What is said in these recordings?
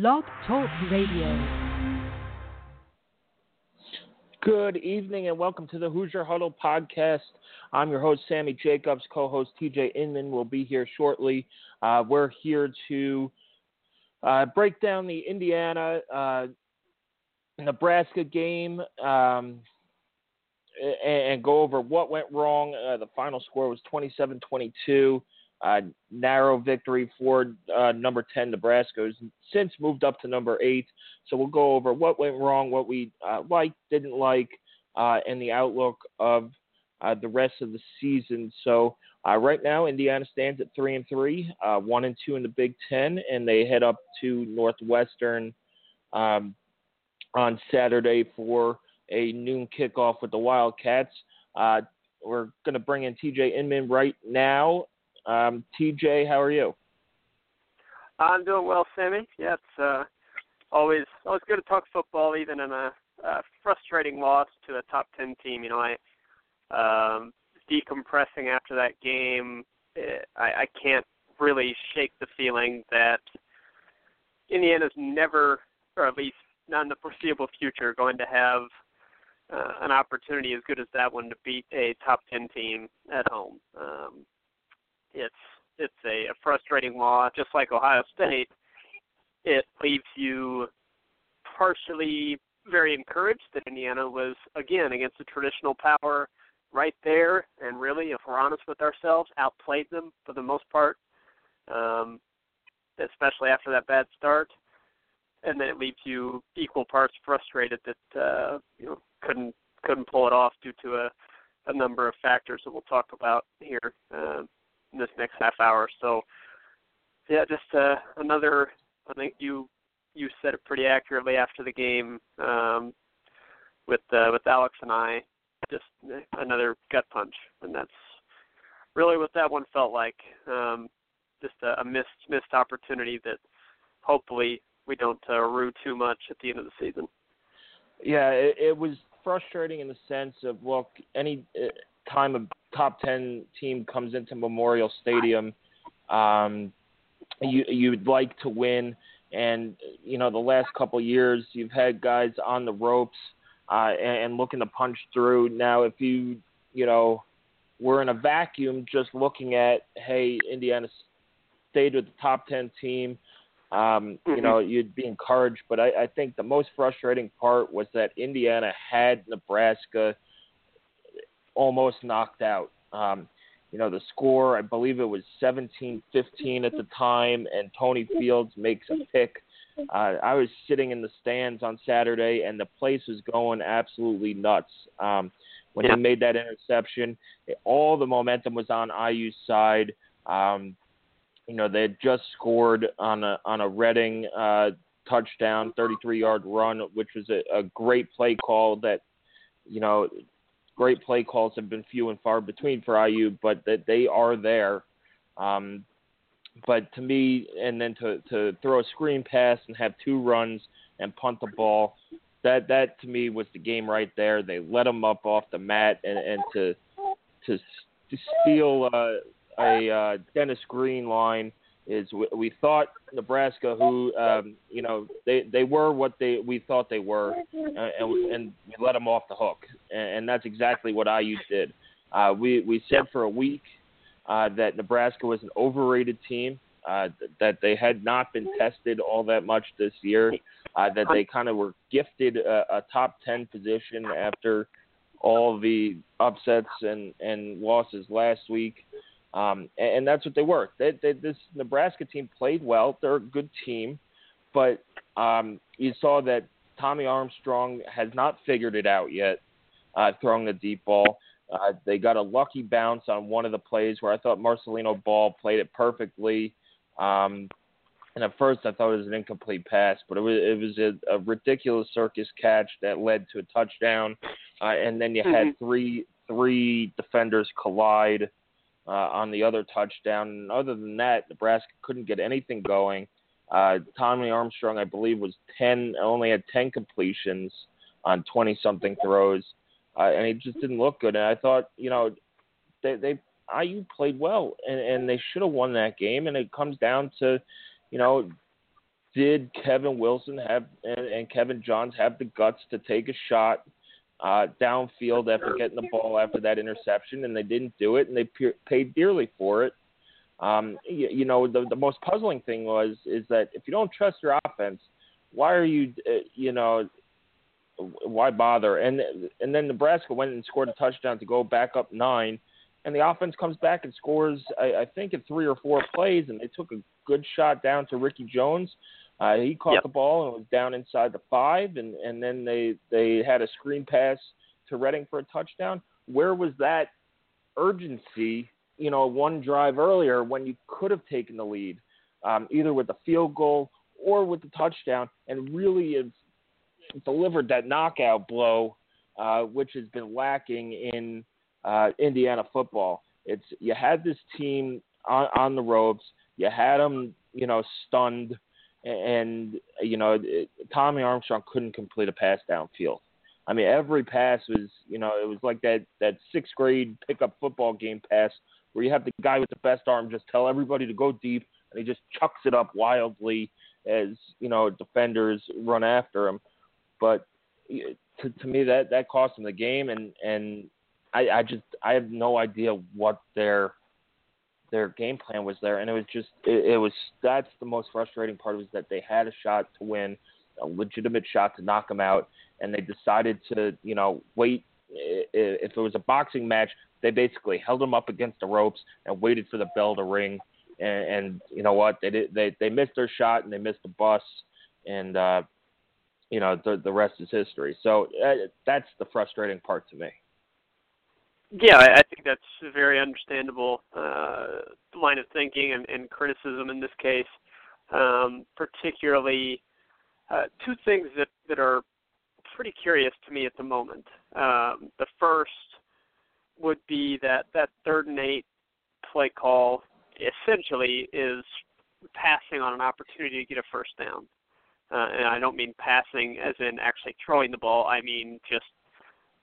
Blog Talk Radio. Good evening and welcome to the Hoosier Huddle podcast. I'm your host, Sammy Jacobs. Co host TJ Inman will be here shortly. Uh, we're here to uh, break down the Indiana uh, Nebraska game um, and, and, go over what went wrong. Uh, the final score was 27 22. Narrow victory for uh, number 10 Nebraska, who's since moved up to number 8. So we'll go over what went wrong, what we uh, liked, didn't like, uh, and the outlook of uh, the rest of the season. So uh, right now, Indiana stands at 3 and 3, 1 and 2 in the Big Ten, and they head up to Northwestern um, on Saturday for a noon kickoff with the Wildcats. we're going to bring in TJ Inman right now um, TJ, how are you? I'm doing well, Sammy. Yeah, it's uh, always always good to talk football, even in a, a frustrating loss to a top ten team. You know, I um, decompressing after that game. It, eh, I, I can't really shake the feeling that Indiana's never, or at least not in the foreseeable future, going to have uh, an opportunity as good as that one to beat a top ten team at home. Um, it's it's a, a frustrating law, just like Ohio State. It leaves you partially very encouraged that Indiana was again against a traditional power right there, and really, if we're honest with ourselves, outplayed them for the most part, um, especially after that bad start. And then it leaves you equal parts frustrated that uh, you know couldn't couldn't pull it off due to a, a number of factors that we'll talk about here. Uh, this next half hour. So, yeah, just uh, another. I think you you said it pretty accurately after the game um, with uh, with Alex and I. Just another gut punch, and that's really what that one felt like. Um, just a, a missed missed opportunity that hopefully we don't uh, rue too much at the end of the season. Yeah, it, it was frustrating in the sense of look, any uh, time a top ten team comes into Memorial Stadium, um, you you'd like to win. And you know the last couple years you've had guys on the ropes uh, and, and looking to punch through. Now if you you know we're in a vacuum just looking at hey Indiana stayed with the top ten team. Um, you mm-hmm. know, you'd be encouraged, but I, I think the most frustrating part was that Indiana had Nebraska almost knocked out. Um, you know, the score, I believe it was 17 15 at the time, and Tony Fields makes a pick. Uh, I was sitting in the stands on Saturday, and the place was going absolutely nuts. Um, when yeah. he made that interception, it, all the momentum was on IU's side. Um, you know, they had just scored on a on a Redding uh, touchdown, 33 yard run, which was a, a great play call that, you know, great play calls have been few and far between for IU, but that they are there. Um, but to me, and then to to throw a screen pass and have two runs and punt the ball, that that to me was the game right there. They let them up off the mat and and to to, to steal uh, a uh, Dennis Green line is we, we thought Nebraska, who um, you know they they were what they we thought they were, uh, and, and we let them off the hook, and, and that's exactly what IU did. Uh, we we said for a week uh, that Nebraska was an overrated team, uh, that they had not been tested all that much this year, uh, that they kind of were gifted a, a top ten position after all the upsets and and losses last week. Um, and, and, that's what they were. They, they, this Nebraska team played well. They're a good team, but um, you saw that Tommy Armstrong has not figured it out yet, uh, throwing the deep ball. Uh, they got a lucky bounce on one of the plays where I thought Marcelino Ball played it perfectly. Um, and at first I thought it was an incomplete pass, but it was it was a, a ridiculous circus catch that led to a touchdown. Uh, and then you had mm-hmm. three three defenders collide uh, on the other touchdown. And other than that, Nebraska couldn't get anything going. Uh, Tommy Armstrong, I believe, was 10, only had 10 completions on 20 something throws, uh, and he just didn't look good. And I thought, you know, they, they IU played well, and, and they should have won that game. And it comes down to, you know, did Kevin Wilson have and, and Kevin Johns have the guts to take a shot uh, downfield after getting the ball after that interception, and they didn't do it, and they pe- paid dearly for it. Um, you, you know, the, the most puzzling thing was is that if you don't trust your offense, why are you, uh, you know, why bother? And and then Nebraska went and scored a touchdown to go back up nine, and the offense comes back and scores, I, I think, in three or four plays, and they took a good shot down to Ricky Jones. Uh, he caught yep. the ball and was down inside the five, and and then they they had a screen pass to Redding for a touchdown. Where was that urgency? You know, one drive earlier when you could have taken the lead, um, either with the field goal or with the touchdown, and really have delivered that knockout blow, uh, which has been lacking in uh, Indiana football. It's you had this team on, on the ropes, you had them, you know, stunned and you know Tommy Armstrong couldn't complete a pass downfield. I mean, every pass was you know it was like that that sixth grade pickup football game pass where you have the guy with the best arm just tell everybody to go deep and he just chucks it up wildly as you know defenders run after him. But to, to me that that cost him the game and and I, I just I have no idea what their their game plan was there, and it was just it, it was that's the most frustrating part was that they had a shot to win, a legitimate shot to knock them out, and they decided to you know wait. If it was a boxing match, they basically held them up against the ropes and waited for the bell to ring. And, and you know what? They did. They they missed their shot and they missed the bus, and uh, you know the the rest is history. So uh, that's the frustrating part to me. Yeah, I think that's a very understandable uh, line of thinking and, and criticism in this case. Um, particularly, uh, two things that, that are pretty curious to me at the moment. Um, the first would be that that third and eight play call essentially is passing on an opportunity to get a first down. Uh, and I don't mean passing as in actually throwing the ball. I mean just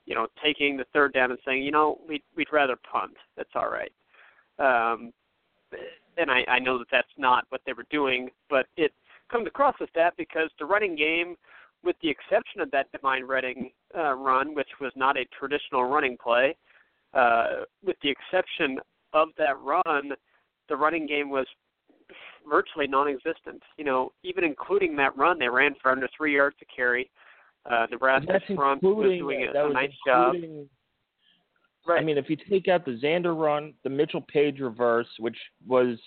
you know, taking the third down and saying, you know, we'd we'd rather punt. That's all right. Um, and I, I know that that's not what they were doing, but it comes across as that because the running game, with the exception of that Devine Redding uh, run, which was not a traditional running play, uh, with the exception of that run, the running game was virtually non-existent. You know, even including that run, they ran for under three yards to carry. Uh, Nebraska's front was doing a, a nice job. Right. I mean, if you take out the Xander run, the Mitchell Paige reverse, which was,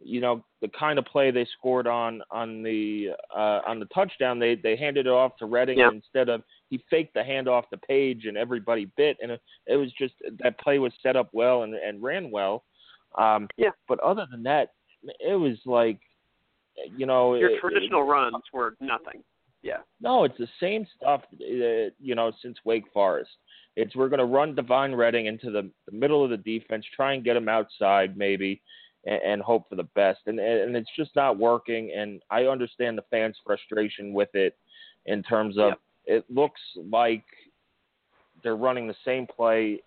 you know, the kind of play they scored on on the uh, on the touchdown, they they handed it off to Redding yeah. instead of he faked the handoff to Paige and everybody bit, and it, it was just that play was set up well and and ran well. Um, yeah. But other than that, it was like, you know, your it, traditional it, runs were nothing. Yeah. No, it's the same stuff. Uh, you know, since Wake Forest, it's we're going to run Devine Redding into the, the middle of the defense, try and get him outside maybe, and, and hope for the best. And and it's just not working. And I understand the fans' frustration with it, in terms of it looks like they're running the same play.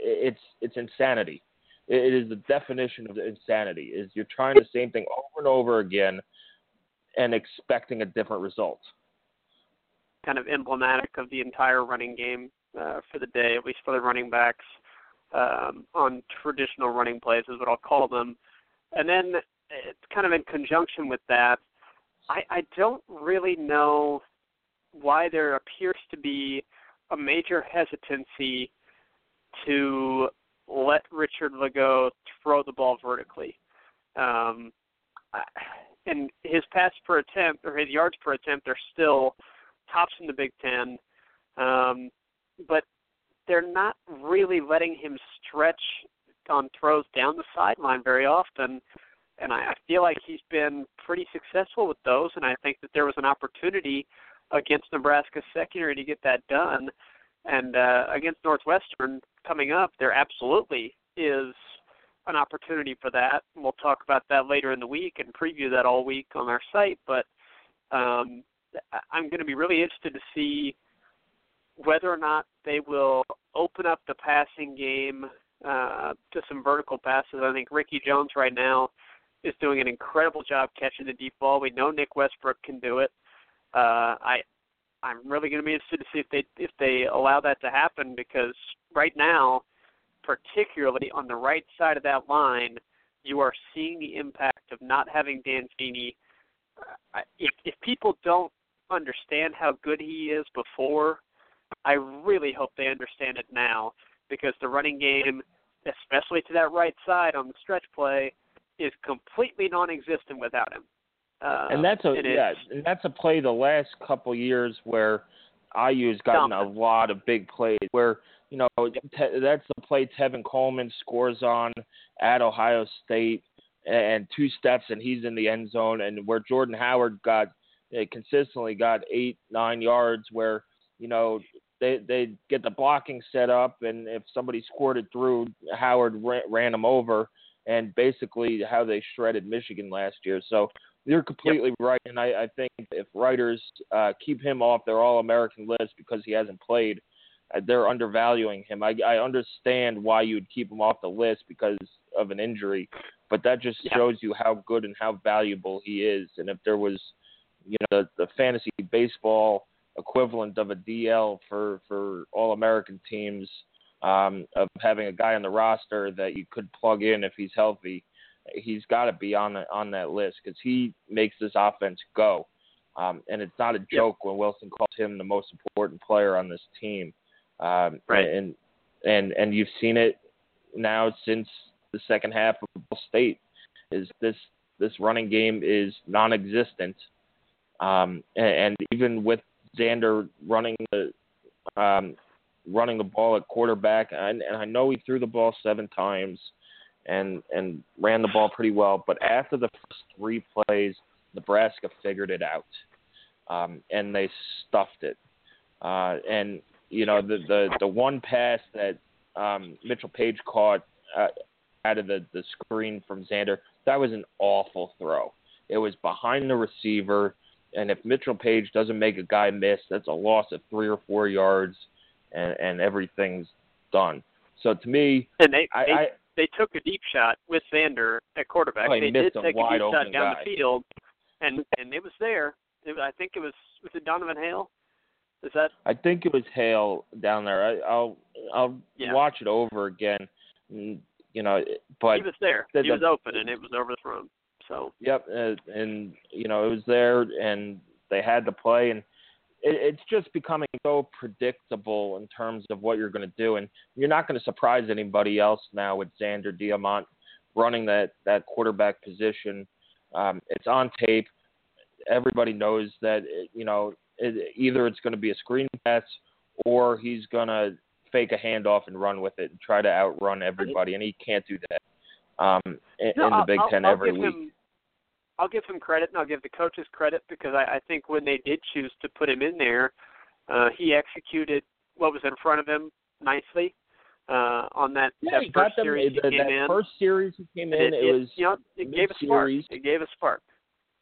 It's it's insanity. It is the definition of insanity. Is you're trying the same thing over and over again, and expecting a different result kind of emblematic of the entire running game uh, for the day, at least for the running backs um, on traditional running plays, is what I'll call them. And then it's kind of in conjunction with that, I, I don't really know why there appears to be a major hesitancy to let Richard Lagow throw the ball vertically. Um, and his pass per attempt or his yards per attempt are still tops in the Big Ten, um, but they're not really letting him stretch on throws down the sideline very often. And I, I feel like he's been pretty successful with those. And I think that there was an opportunity against Nebraska's secondary to get that done. And uh, against Northwestern coming up, there absolutely is an opportunity for that. We'll talk about that later in the week and preview that all week on our site. But um, I'm going to be really interested to see whether or not they will open up the passing game uh, to some vertical passes. I think Ricky Jones right now is doing an incredible job catching the deep ball. We know Nick Westbrook can do it. Uh, I I'm really going to be interested to see if they if they allow that to happen because right now, particularly on the right side of that line, you are seeing the impact of not having Dan Feeney. Uh, if if people don't understand how good he is before, I really hope they understand it now because the running game, especially to that right side on the stretch play, is completely non-existent without him. Uh, and that's a yeah, and that's a play the last couple years where IU's gotten a lot of big plays where you know te- that's the play Tevin Coleman scores on at Ohio State and two steps and he's in the end zone and where Jordan Howard got uh, consistently got eight nine yards where you know they they get the blocking set up and if somebody scored it through Howard ran, ran them over and basically how they shredded Michigan last year so you're completely yep. right, and I, I think if writers uh, keep him off their All-American list because he hasn't played, uh, they're undervaluing him. I, I understand why you would keep him off the list because of an injury, but that just yeah. shows you how good and how valuable he is. And if there was, you know, the, the fantasy baseball equivalent of a DL for for All-American teams, um, of having a guy on the roster that you could plug in if he's healthy he's got to be on the, on that list because he makes this offense go. Um, and it's not a joke yep. when Wilson calls him the most important player on this team. Um, right. And and and you've seen it now since the second half of Ball State. Is this this running game is non-existent, um, and, and even with Xander running the um, running the ball at quarterback, and, and I know he threw the ball seven times and and ran the ball pretty well. But after the first three plays, Nebraska figured it out, um, and they stuffed it. Uh, and you know the the the one pass that um, Mitchell Paige caught uh, out of the the screen from Xander that was an awful throw. It was behind the receiver, and if Mitchell Paige doesn't make a guy miss, that's a loss of three or four yards, and, and everything's done. So to me, and they, I, they I they took a deep shot with Xander at quarterback. Oh, they did take a, a deep shot down guy. the field, and and it was there. It, I think it was was it Donovan Hale. Is that? I think it was Hale down there. I, I'll I'll yeah. watch it over again. You know, but he was there. the- he was open, and it was overthrown. So Yep, uh, and you know it was there, and they had to play, and it, it's just becoming so predictable in terms of what you're going to do, and you're not going to surprise anybody else now with Xander Diamont running that that quarterback position. Um, it's on tape. Everybody knows that you know it, either it's going to be a screen pass or he's going to fake a handoff and run with it and try to outrun everybody, and he can't do that um, in, no, in the Big I'll, 10 I'll every week. Him, I'll give him credit, and I'll give the coaches credit because I, I think when they did choose to put him in there, uh, he executed what was in front of him nicely uh, on that, Yeah, that first them. series the, he came that in. first series he came in, it, it, was you know it gave a spark. mid-series. It gave a spark.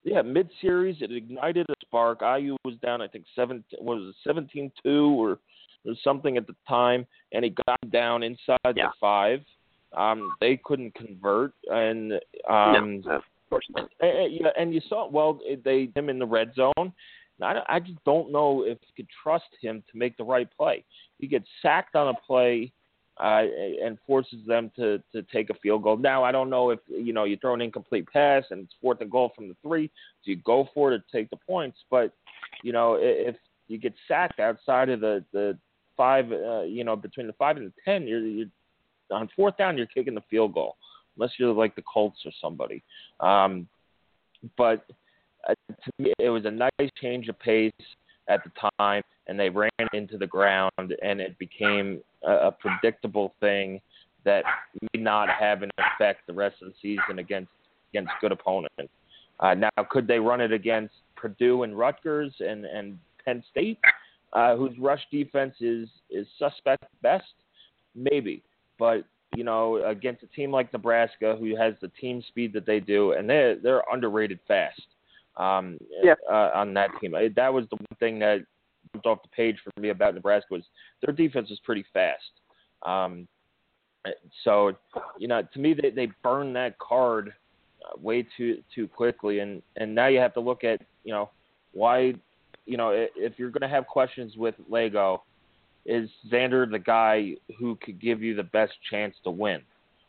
yeah mid series. It ignited a spark. IU was down, I think seven what was it seventeen two or, or something at the time, and he got down inside Yeah. the five. Um, they couldn't convert, and um, no, course and, yeah, and you saw well they him in the red zone. I, I just don't know if you could trust him to make the right play. He gets sacked on a play uh, and forces them to to take a field goal. Now I don't know if you know you throw an incomplete pass and it's fourth and goal from the three, so you go for it to take the points. But you know if you get sacked outside of the the five, uh, you know between the five and the ten, you're, you're on fourth down you're kicking the field goal unless you're like the Colts or somebody. Um, but uh, to me, it was a nice change of pace at the time, and they ran into the ground, and it became a, a predictable thing that may not have an effect the rest of the season against against good opponents. Uh, now, could they run it against Purdue and Rutgers and and Penn State, uh, whose rush defense is is suspect best? Maybe, but you know, against a team like Nebraska, who has the team speed that they do, and they're they're underrated fast. Um, Yeah. uh, on that team, Uh, that was the one thing that jumped off the page for me about Nebraska was their defense is pretty fast. Um, so, you know, to me, they they burned that card way too too quickly, and and now you have to look at you know why you know if you're going to have questions with Lagow, is Xander the guy who could give you the best chance to win,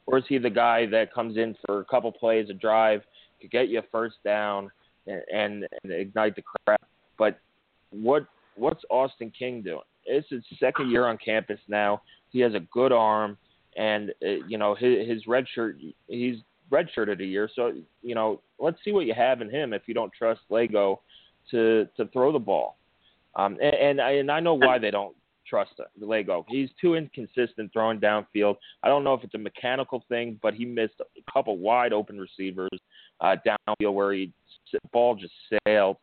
or is he the guy that comes in for a couple plays, a drive, could get you a first down and, and, and ignite the crowd? But what what's Austin King doing? It's his second year on campus now. He has a good arm, and uh, you know his, his red shirt. He's redshirted a year, so you know let's see what you have in him if you don't trust Lagow to to throw the ball. Um, and, and I and I know why they don't trust Lagow. He's too inconsistent throwing downfield. I don't know if it's a mechanical thing, but he missed a couple wide open receivers uh, downfield where he ball just sailed.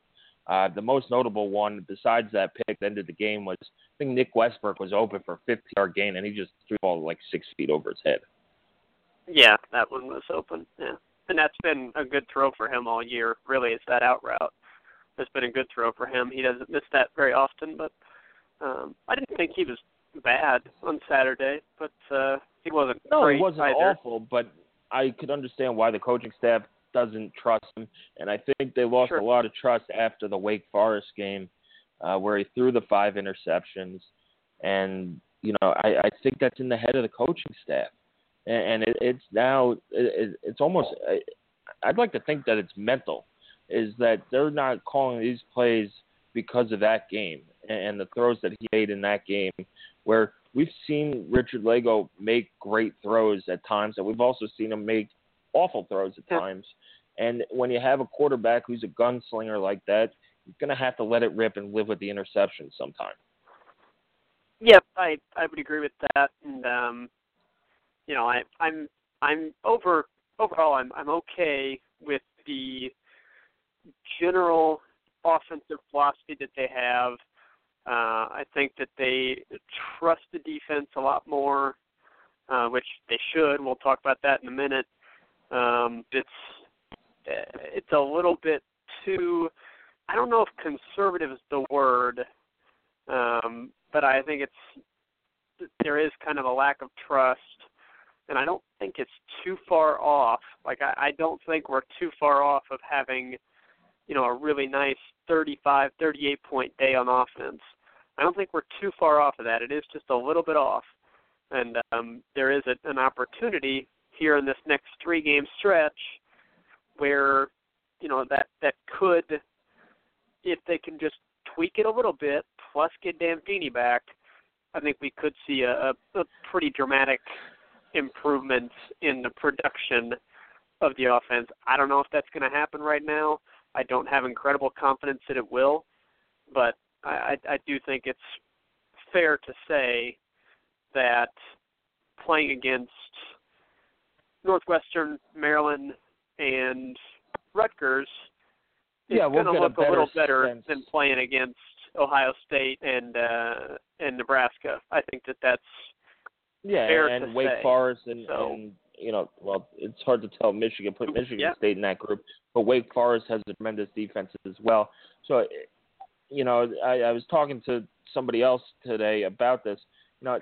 Uh, the most notable one, besides that pick that ended the game, was I think Nick Westbrook was open for a 50 yard gain, and he just threw the ball like six feet over his head. Yeah, that one was open. Yeah, and that's been a good throw for him all year. Really, it's that out route. That's been a good throw for him. He doesn't miss that very often, but um, I didn't think he was bad on Saturday, but uh, he wasn't. No, great he wasn't either. awful, but I could understand why the coaching staff doesn't trust him, and I think they lost Sure. a lot of trust after the Wake Forest game, uh, where he threw the five interceptions, and you know I, I think that's in the head of the coaching staff, and, and it, it's now it, it's almost I'd like to think that it's mental, is that they're not calling these plays because of that game and, the throws that he made in that game, where we've seen Richard Lagow make great throws at times, and we've also seen him make awful throws at times. And when you have a quarterback who's a gunslinger like that, you're going to have to let it rip and live with the interception sometime. Yep, I I would agree with that, and um, you know, I I'm I'm over overall I'm I'm okay with the general offensive philosophy that they have. Uh, I think that they trust the defense a lot more, uh, which they should. We'll talk about that in a minute. Um, it's it's a little bit too. I don't know if conservative is the word, um, but I think it's there is kind of a lack of trust, and I don't think it's too far off. Like I, I don't think we're too far off of having, you know, a really nice 35, 38 point day on offense. I don't think we're too far off of that. It is just a little bit off, and um, there is a, an opportunity here in this next three game stretch where you know that that could if they can just tweak it a little bit plus get Dan Feeney back I think we could see a, a, a pretty dramatic improvement in the production of the offense. I don't know if that's going to happen right now. I don't have incredible confidence that it will, but I, I, I do think it's fair to say that playing against Northwestern, Maryland, and Rutgers is Yeah, we'll going to get a look a, little better sense. than playing against Ohio State and uh, and Nebraska. I think that that's Yeah, fair and to Wake say. Forest and, So- and you know, well, it's hard to tell. Michigan put Michigan Yeah. State in that group, but Wake Forest has a tremendous defense as well. So, you know, I, I was talking to somebody else today about this. You know,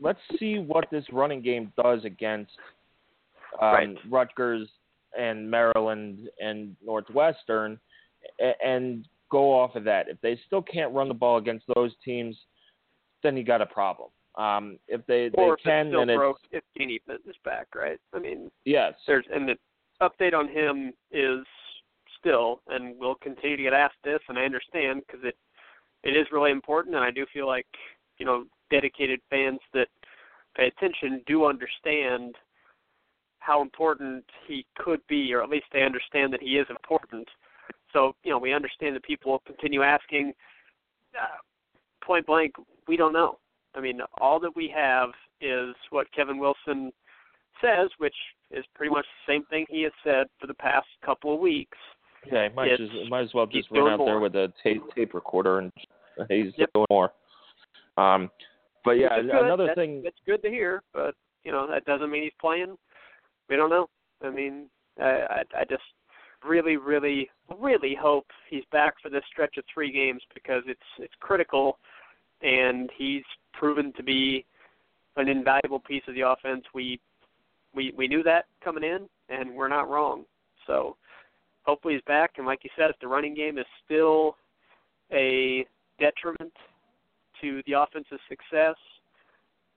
let's see what this running game does against um, Right. Rutgers and Maryland and Northwestern, and, and go off of that. If they still can't run the ball against those teams, then you got a problem. Um, if they they or if can, it's still then it's broke if Feeney is back, right? I mean, yes, there's and the update on him is still, and we'll continue to get asked this, and I understand because it it is really important, and I do feel like you know dedicated fans that pay attention do understand how important he could be, or at least they understand that he is important. So you know we understand that people will continue asking. Uh, point blank, we don't know. I mean, all that we have is what Kevin Wilson says, which is pretty much the same thing he has said for the past couple of weeks. okay. Might just might as well just run out there with a tape tape recorder and he's Yep. doing more. Um, but yeah, another that's, thing. that's good to hear, but you know that doesn't mean he's playing. We don't know. I mean, I I, I just really, really, really hope he's back for this stretch of three games because it's it's critical, and he's proven to be an invaluable piece of the offense. We we we knew that coming in, and we're not wrong. So hopefully he's back. And like you said, if the running game is still a detriment to the offensive success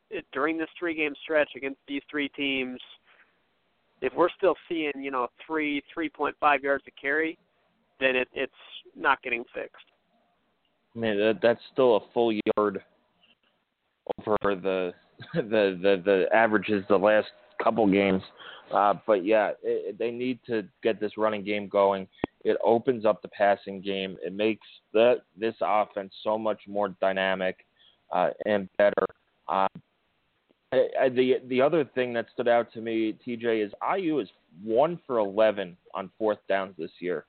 it, during this three-game stretch against these three teams, if we're still seeing you know three, three point five yards to carry, then it, it's not getting fixed. I mean, that, that's still a full yard over the the the, the averages the last couple games. Uh, but yeah, it, they need to get this running game going. It opens up the passing game. It makes the this offense so much more dynamic uh, and better. Uh, the the other thing that stood out to me, TJ, is IU is one for eleven on fourth downs this year.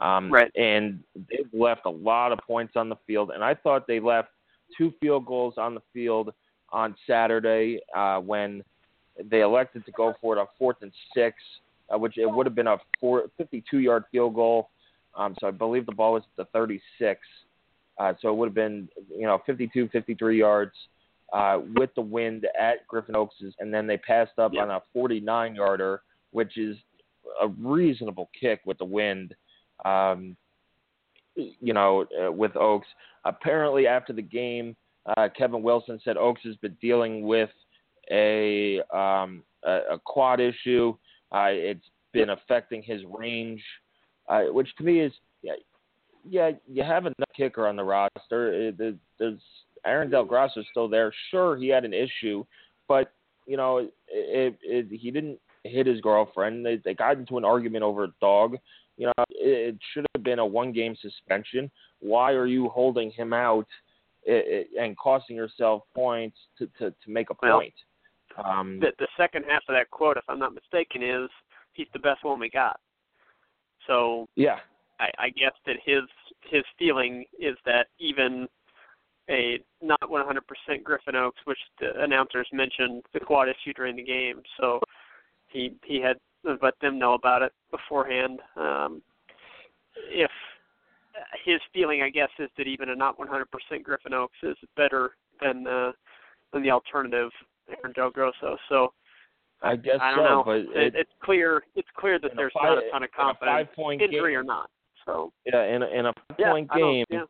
Um, right. And they've left a lot of points on the field, and I thought they left two field goals on the field on Saturday uh, when they elected to go for it on fourth and six, uh, which it would have been a four, 52-yard field goal. Um, so I believe the ball was at the 36. Uh, so it would have been, you know, 52, 53 yards uh, with the wind at Griffin Oakes, and then they passed up on a 49-yarder, which is a reasonable kick with the wind. Um, you know, uh, with Oakes. Apparently, after the game, uh, Kevin Wilson said Oakes has been dealing with a um, a, a quad issue. Uh, it's been affecting his range, uh, which to me is yeah, yeah. You have enough kicker on the roster. It, there's Aaron Del Grosso still there. Sure, he had an issue, but you know, it, it, it, he didn't hit his girlfriend. They, they got into an argument over a dog. You know, it, should have been a one-game suspension. Why are you holding him out and costing yourself points to to, to make a point? Um, the, the second half of that quote, if I'm not mistaken, is he's the best one we got. So yeah, I, I guess that his his feeling is that even a not 100% Griffin Oakes, which the announcers mentioned the quad issue during the game, so he he had let them know about it beforehand. Um, if his feeling, I guess, is that even a not 100% Griffin Oakes is better than uh, than the alternative Aaron Del Grosso. So I guess I don't so, know. but it, it's clear it's clear that there's five, not a ton of confidence, injury game, or not. So yeah, in a, in a yeah, point game, yeah.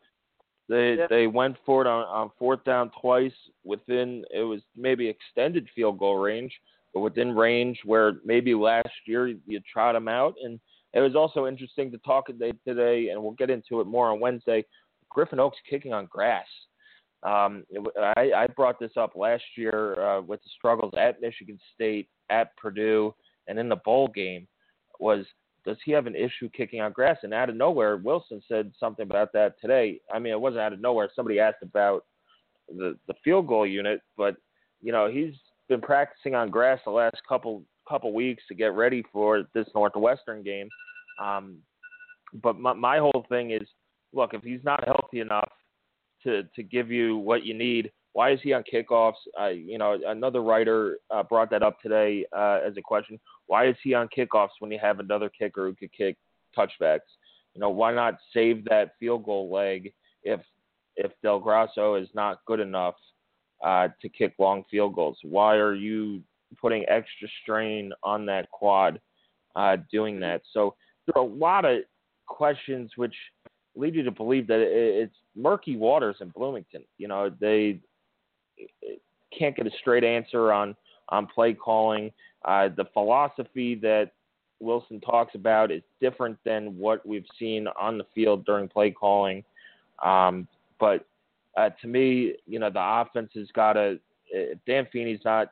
they yeah. they went for it on, on fourth down twice within it was maybe extended field goal range, but within range where maybe last year you trot them out. And it was also interesting to talk today, and we'll get into it more on Wednesday. Griffin Oakes kicking on grass. Um, I, I brought this up last year uh, with the struggles at Michigan State, at Purdue, and in the bowl game. Was does he have an issue kicking on grass? And out of nowhere, Wilson said something about that today. I mean, it wasn't out of nowhere. Somebody asked about the the field goal unit, but you know he's been practicing on grass the last couple couple weeks to get ready for this Northwestern game. Um, but my, my whole thing is, look, if he's not healthy enough to to give you what you need. Why is he on kickoffs? Uh, you know, another writer uh, brought that up today uh, as a question. Why is he on kickoffs when you have another kicker who could kick touchbacks? You know, why not save that field goal leg if if Del Grosso is not good enough uh, to kick long field goals? Why are you putting extra strain on that quad uh, doing that? So there are a lot of questions which lead you to believe that it's murky waters in Bloomington. You know, they can't get a straight answer on on play calling. Uh, the philosophy that Wilson talks about is different than what we've seen on the field during play calling. Um, but uh, to me, you know, the offense has got to. If Dan Feeney's not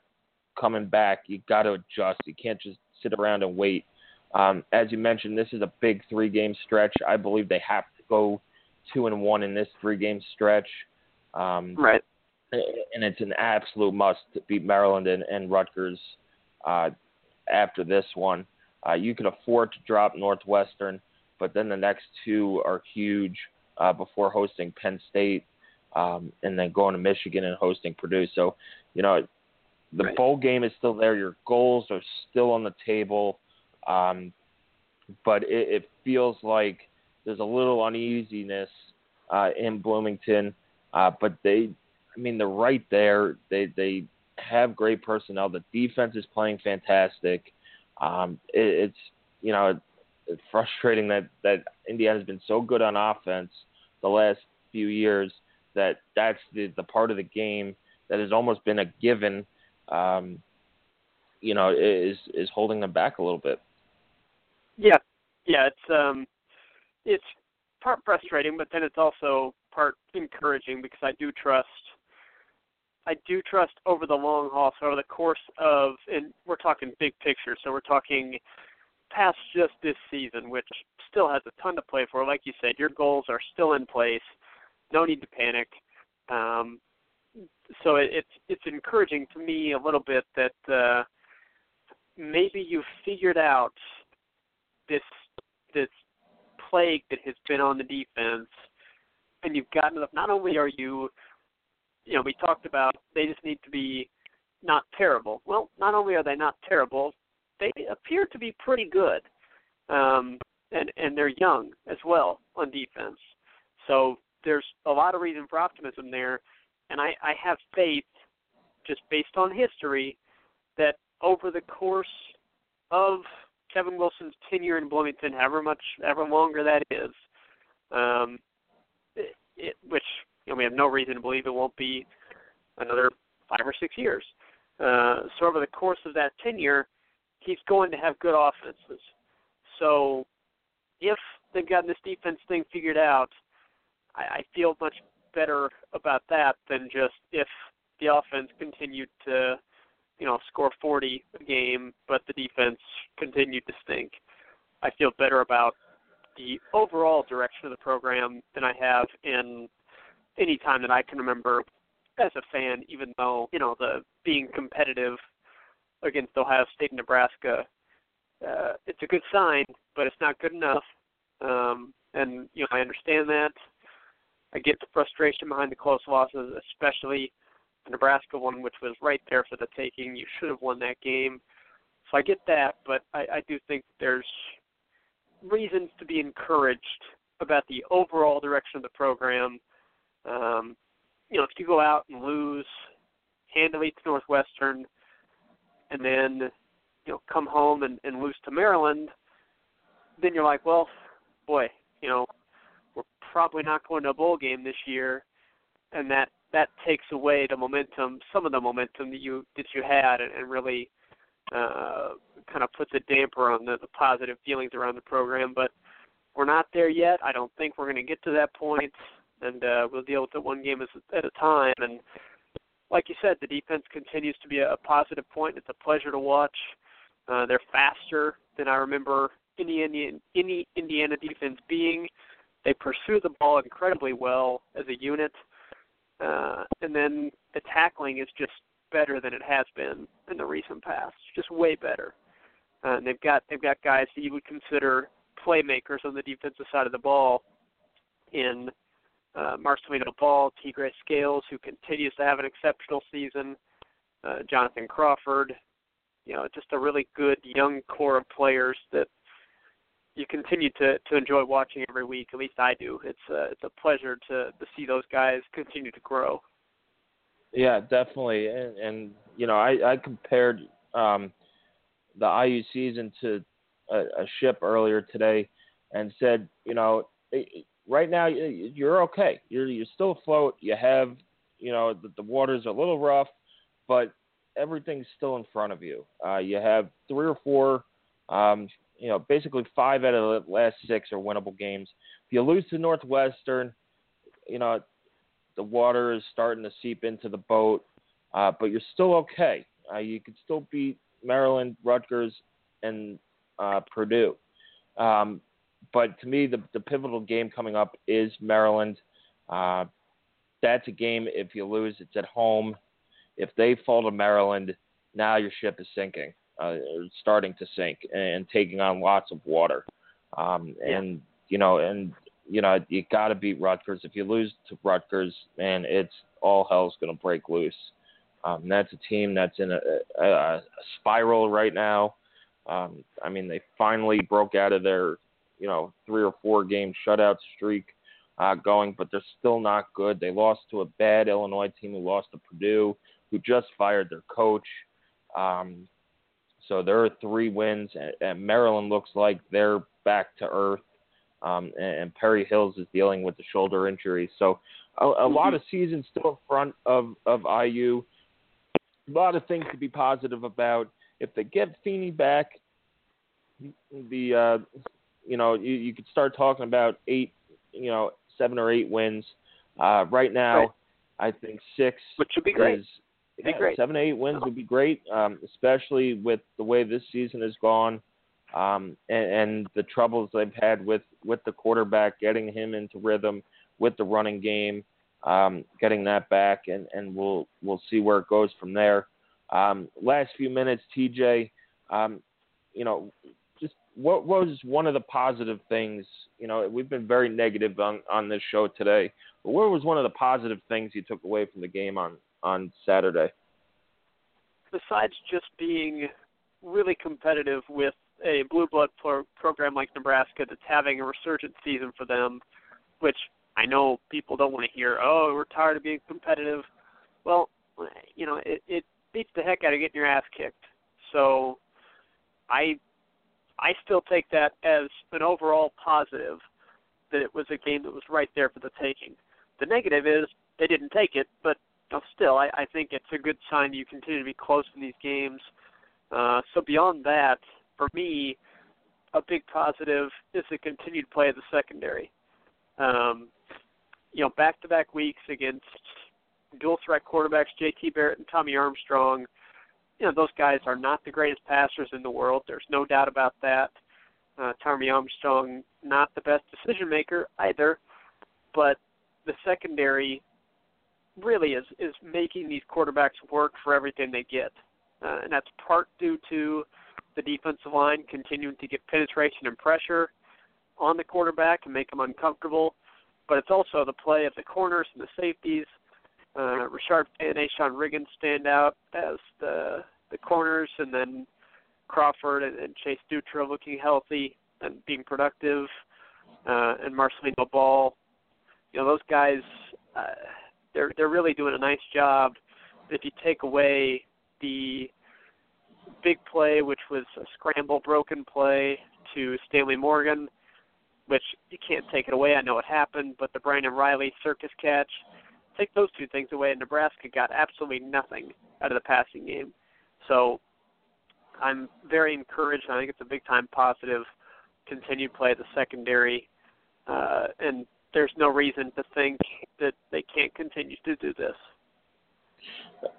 coming back, you got to adjust. You can't just sit around and wait. Um, as you mentioned, this is a big three-game stretch. I believe they have to go two and one in this three game stretch. Um, right. And it's an absolute must to beat Maryland and, and Rutgers uh, after this one. Uh, you can afford to drop Northwestern, but then the next two are huge uh, before hosting Penn State um, and then going to Michigan and hosting Purdue. So, you know, the right. bowl game is still there. Your goals are still on the table. Um, but it, it feels like there's a little uneasiness uh, in Bloomington, uh, but they, I mean, they're right there. They they have great personnel. The defense is playing fantastic. Um, it, it's you know it's frustrating that that Indiana's been so good on offense the last few years that that's the the part of the game that has almost been a given. Um, you know, is is holding them back a little bit. Yeah, yeah, it's um, it's part frustrating, but then it's also part encouraging because I do trust. I do trust over the long haul, so over the course of, and we're talking big picture, so we're talking past just this season, which still has a ton to play for. Like you said, your goals are still in place. No need to panic. Um, so it, it's it's encouraging to me a little bit that uh, maybe you figured out this this plague that has been on the defense, and you've gotten enough. Not only are you, you know, we talked about they just need to be not terrible. Well, not only are they not terrible, they appear to be pretty good, um, and and they're young as well on defense. So there's a lot of reason for optimism there, and I, I have faith, just based on history, that over the course of Kevin Wilson's tenure in Bloomington, however much, however longer that is, um, it, it, which you know, we have no reason to believe it won't be another five or six years. Uh, so over the course of that tenure, he's going to have good offenses. So if they've gotten this defense thing figured out, I, I feel much better about that than just if the offense continued to, you know, score 40 a game, but the defense continued to stink. I feel better about the overall direction of the program than I have in any time that I can remember as a fan, even though, you know, the being competitive against Ohio State and Nebraska, uh, it's a good sign, but it's not good enough. Um, and you know, I understand that. I get the frustration behind the close losses, especially the Nebraska one, which was right there for the taking. You should have won that game. So I get that, but I, I do think there's reasons to be encouraged about the overall direction of the program. Um, you know, if you go out and lose handily to Northwestern, and then you know come home and, and lose to Maryland, then you're like, well, boy, you know, we're probably not going to a bowl game this year, and that that takes away the momentum, some of the momentum that you that you had, and, and really uh, kind of puts a damper on the, the positive feelings around the program. But we're not there yet. I don't think we're going to get to that point, and uh, we'll deal with it one game at a time. And like you said, the defense continues to be a, a positive point. It's a pleasure to watch. Uh, they're faster than I remember any Indian, any Indiana defense being. They pursue the ball incredibly well as a unit, uh, and then the tackling is just better than it has been in the recent past. Just way better. Uh, and they've got they've got guys that you would consider playmakers on the defensive side of the ball in uh, Marcelino Ball, Tegray Scales, who continues to have an exceptional season, uh, Jonathan Crawford. You know, just a really good young core of players that you continue to to enjoy watching every week. At least I do. It's a, it's a pleasure to to see those guys continue to grow. Yeah, definitely. And, and you know, I I compared um, the IU season to a, a ship earlier today, and said, you know, right now you're okay. You're you're still afloat. You have, you know, the, the water's a little rough, but everything's still in front of you. Uh, you have three or four, um, you know, basically five out of the last six are winnable games. If you lose to Northwestern, you know, the water is starting to seep into the boat, uh, but you're still okay. Uh, you could still beat Maryland, Rutgers, and uh, Purdue. Um, but to me, the the pivotal game coming up is Maryland. Uh, that's a game. If you lose, it's at home. If they fall to Maryland, now your ship is sinking, uh, starting to sink, and taking on lots of water. Um, and you know, and you know, you got to beat Rutgers. If you lose to Rutgers, man, it's all hell's going to break loose. Um, that's a team that's in a, a, a spiral right now. Um, I mean, they finally broke out of their you know three or four game shutout streak uh, going, but they're still not good. They lost to a bad Illinois team who lost to Purdue, who just fired their coach. Um, so there are three wins, and, and Maryland looks like they're back to earth. Um, and, and Perry Hills is dealing with the shoulder injury. So a, a mm-hmm. lot of season still in front of, of IU. A lot of things to be positive about. If they get Feeney back, the uh, you know you, you could start talking about eight, you know, seven or eight wins. Uh, right now, right. I think six, which would be great. Is, yeah, be great. Seven, eight wins would be great, um, especially with the way this season has gone, um, and, and the troubles they've had with with the quarterback, getting him into rhythm with the running game, um, getting that back, and and we'll we'll see where it goes from there. Um, last few minutes, TJ, um, you know, just what was one of the positive things? You know, we've been very negative on on this show today, but what was one of the positive things you took away from the game on on Saturday? Besides just being really competitive with a blue blood pro- program like Nebraska that's having a resurgent season for them, which I know people don't want to hear. Oh, we're tired of being competitive. Well, you know, it, it beats the heck out of getting your ass kicked. So, I I still take that as an overall positive that it was a game that was right there for the taking. The negative is they didn't take it, but know, still, I, I think it's a good sign you continue to be close in these games. Uh, so beyond that, for me, a big positive is the continued play of the secondary. Um, you know, back-to-back weeks against dual threat quarterbacks J.T. Barrett and Tommy Armstrong. You know, those guys are not the greatest passers in the world. There's no doubt about that. Uh, Tommy Armstrong, not the best decision maker either, but the secondary really is is making these quarterbacks work for everything they get, uh, and that's part due to the defensive line continuing to get penetration and pressure on the quarterback and make them uncomfortable. But it's also the play of the corners and the safeties. Uh, Rashard and A'Shon Riggins stand out as the the corners, and then Crawford and, and Chase Dutra looking healthy and being productive, uh, and Marcelino Ball. You know those guys. Uh, they're they're really doing a nice job. If you take away the big play, which was a scramble broken play to Stanley Morgan, which you can't take it away. I know it happened, but the Brandon Reilly circus catch, take those two things away, and Nebraska got absolutely nothing out of the passing game. So I'm very encouraged. I think it's a big time positive. Continued play of the secondary, uh, and there's no reason to think that they can't continue to do this.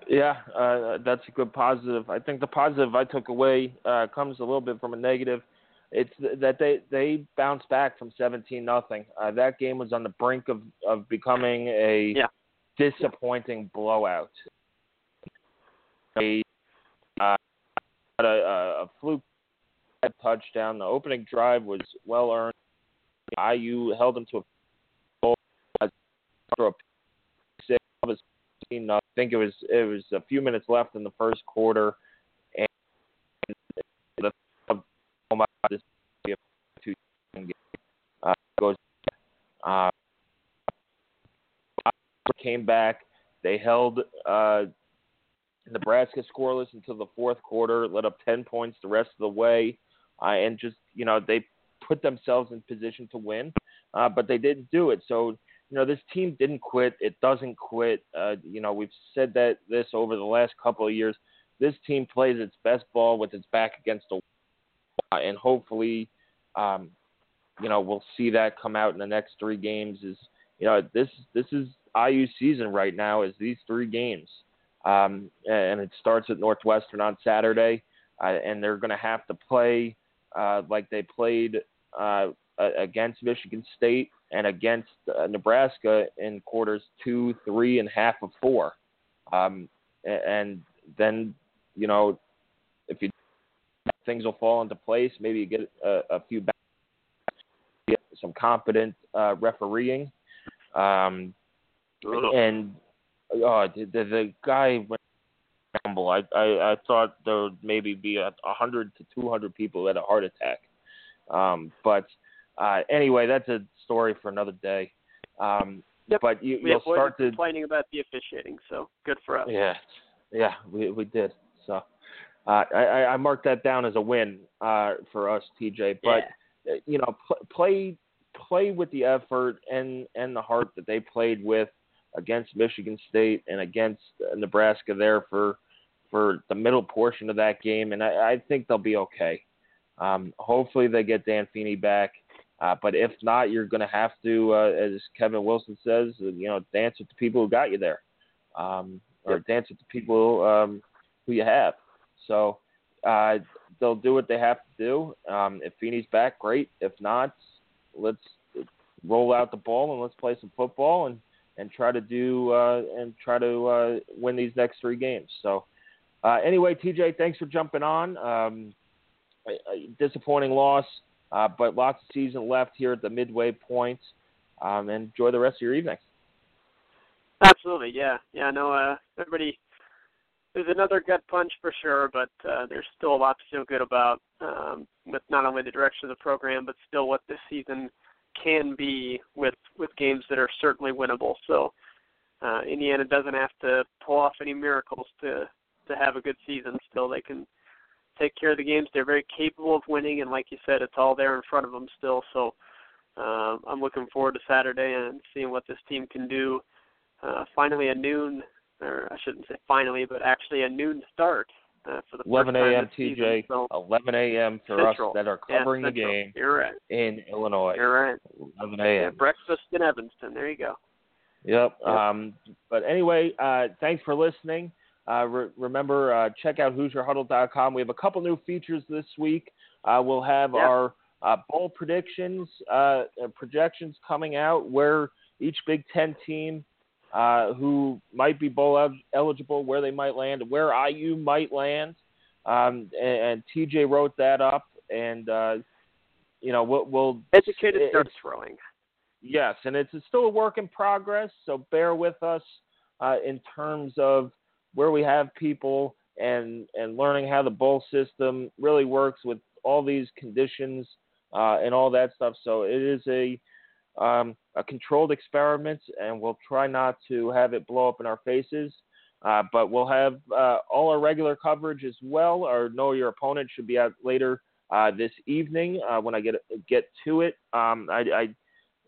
Yeah, uh, that's a good positive. I think the positive I took away uh, comes a little bit from a negative. It's that they they bounced back from 17 nothing. Uh, that game was on the brink of of becoming a yeah. disappointing blowout. A, uh, a, a fluke touchdown. The opening drive was well earned. IU held them to a throw a six. I think it was it was a few minutes left in the first quarter, and the this uh, goes uh, came back. They held uh, Nebraska scoreless until the fourth quarter, let up 10 points the rest of the way, uh, and just, you know, they put themselves in position to win, uh, but they didn't do it. So you know, this team didn't quit. It doesn't quit. Uh, you know, we've said that this over the last couple of years. This team plays its best ball with its back against the wall, and hopefully, um, you know, we'll see that come out in the next three games. Is you know, this this is IU season right now. Is these three games, um, and it starts at Northwestern on Saturday, uh, and they're going to have to play uh, like they played uh, against Michigan State and against uh, Nebraska in quarters two, three, and half of four. Um, and then, you know, if you things will fall into place, maybe you get a, a few back, some competent uh, refereeing. Um, and uh, the, the, the guy went humble. I, I I thought there would maybe be a, hundred to two hundred people had a heart attack. Um, but uh, anyway, that's a story for another day. Um, yep. But you, you'll start to complaining about the officiating, so good for us. Yeah, yeah, we we did. So, uh, I, I marked that down as a win uh, for us, TJ. But yeah. you know, pl- play play with the effort and and the heart that they played with against Michigan State and against Nebraska there for for the middle portion of that game, and I, I think they'll be okay. Um, hopefully, they get Dan Feeney back. Uh, but if not, you're going to have to, uh, as Kevin Wilson says, uh, you know, dance with the people who got you there, um, or yep. dance with the people um, who you have. So uh, they'll do what they have to do. Um, if Feeney's back, great. If not, let's roll out the ball and let's play some football and and try to do uh, and try to uh, win these next three games. So uh, anyway, TJ, thanks for jumping on. Um, a, a disappointing loss, uh, but lots of season left here at the midway point. Um, and enjoy the rest of your evening. Absolutely, yeah, yeah. I know uh, everybody. There's another gut punch for sure, but uh, there's still a lot to feel good about um, with not only the direction of the program, but still what this season can be with with games that are certainly winnable. So uh, Indiana doesn't have to pull off any miracles to to have a good season. Still, they can take care of the games. They're very capable of winning, and like you said, it's all there in front of them still. So um, I'm looking forward to Saturday and seeing what this team can do. Uh, finally, a noon, or I shouldn't say finally, but actually a noon start uh, for the 11 a.m. TJ, so 11 a.m. for Central. us that are covering yeah, the game You're right. in Illinois. You're right. 11 Yeah, a.m. breakfast in Evanston. There you go. Yep. Yep. Um, but anyway, uh, thanks for listening. Uh, re- remember, uh, check out HoosierHuddle.com. We have a couple new features this week. Uh, we'll have our uh, bowl predictions, uh, projections coming out where each Big Ten team uh, who might be bowl el- eligible, where they might land, where IU might land. Um, and, and TJ wrote that up, and uh, you know we'll, we'll Educated it- it's- throwing. Yes, and it's still a work in progress, so bear with us uh, in terms of where we have people and and learning how the bowl system really works with all these conditions uh, and all that stuff. So it is a um, a controlled experiment, and we'll try not to have it blow up in our faces. Uh, but we'll have uh, all our regular coverage as well. Our Know Your Opponent should be out later uh, this evening uh, when I get get to it. Um, I,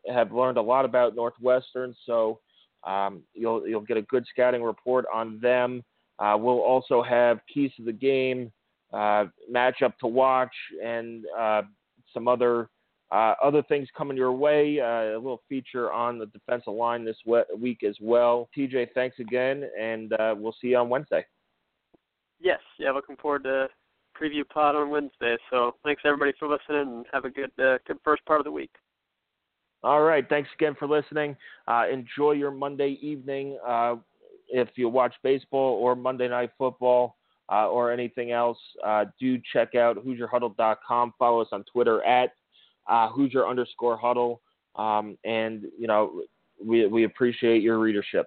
I have learned a lot about Northwestern, so um, you'll you'll get a good scouting report on them. Uh, we'll also have keys to the game, uh, matchup to watch, and uh, some other uh, other things coming your way. Uh, a little feature on the defensive line this week as well. TJ, thanks again, and uh, we'll see you on Wednesday. Yes, yeah, looking forward to preview pod on Wednesday. So thanks everybody for listening, and have a good good first part of the week. All right. Thanks again for listening. Uh, enjoy your Monday evening. Uh, if you watch baseball or Monday Night Football uh, or anything else, uh, do check out HoosierHuddle.com. Follow us on Twitter at uh, Hoosier underscore Huddle. Um, and, you know, we, we appreciate your readership.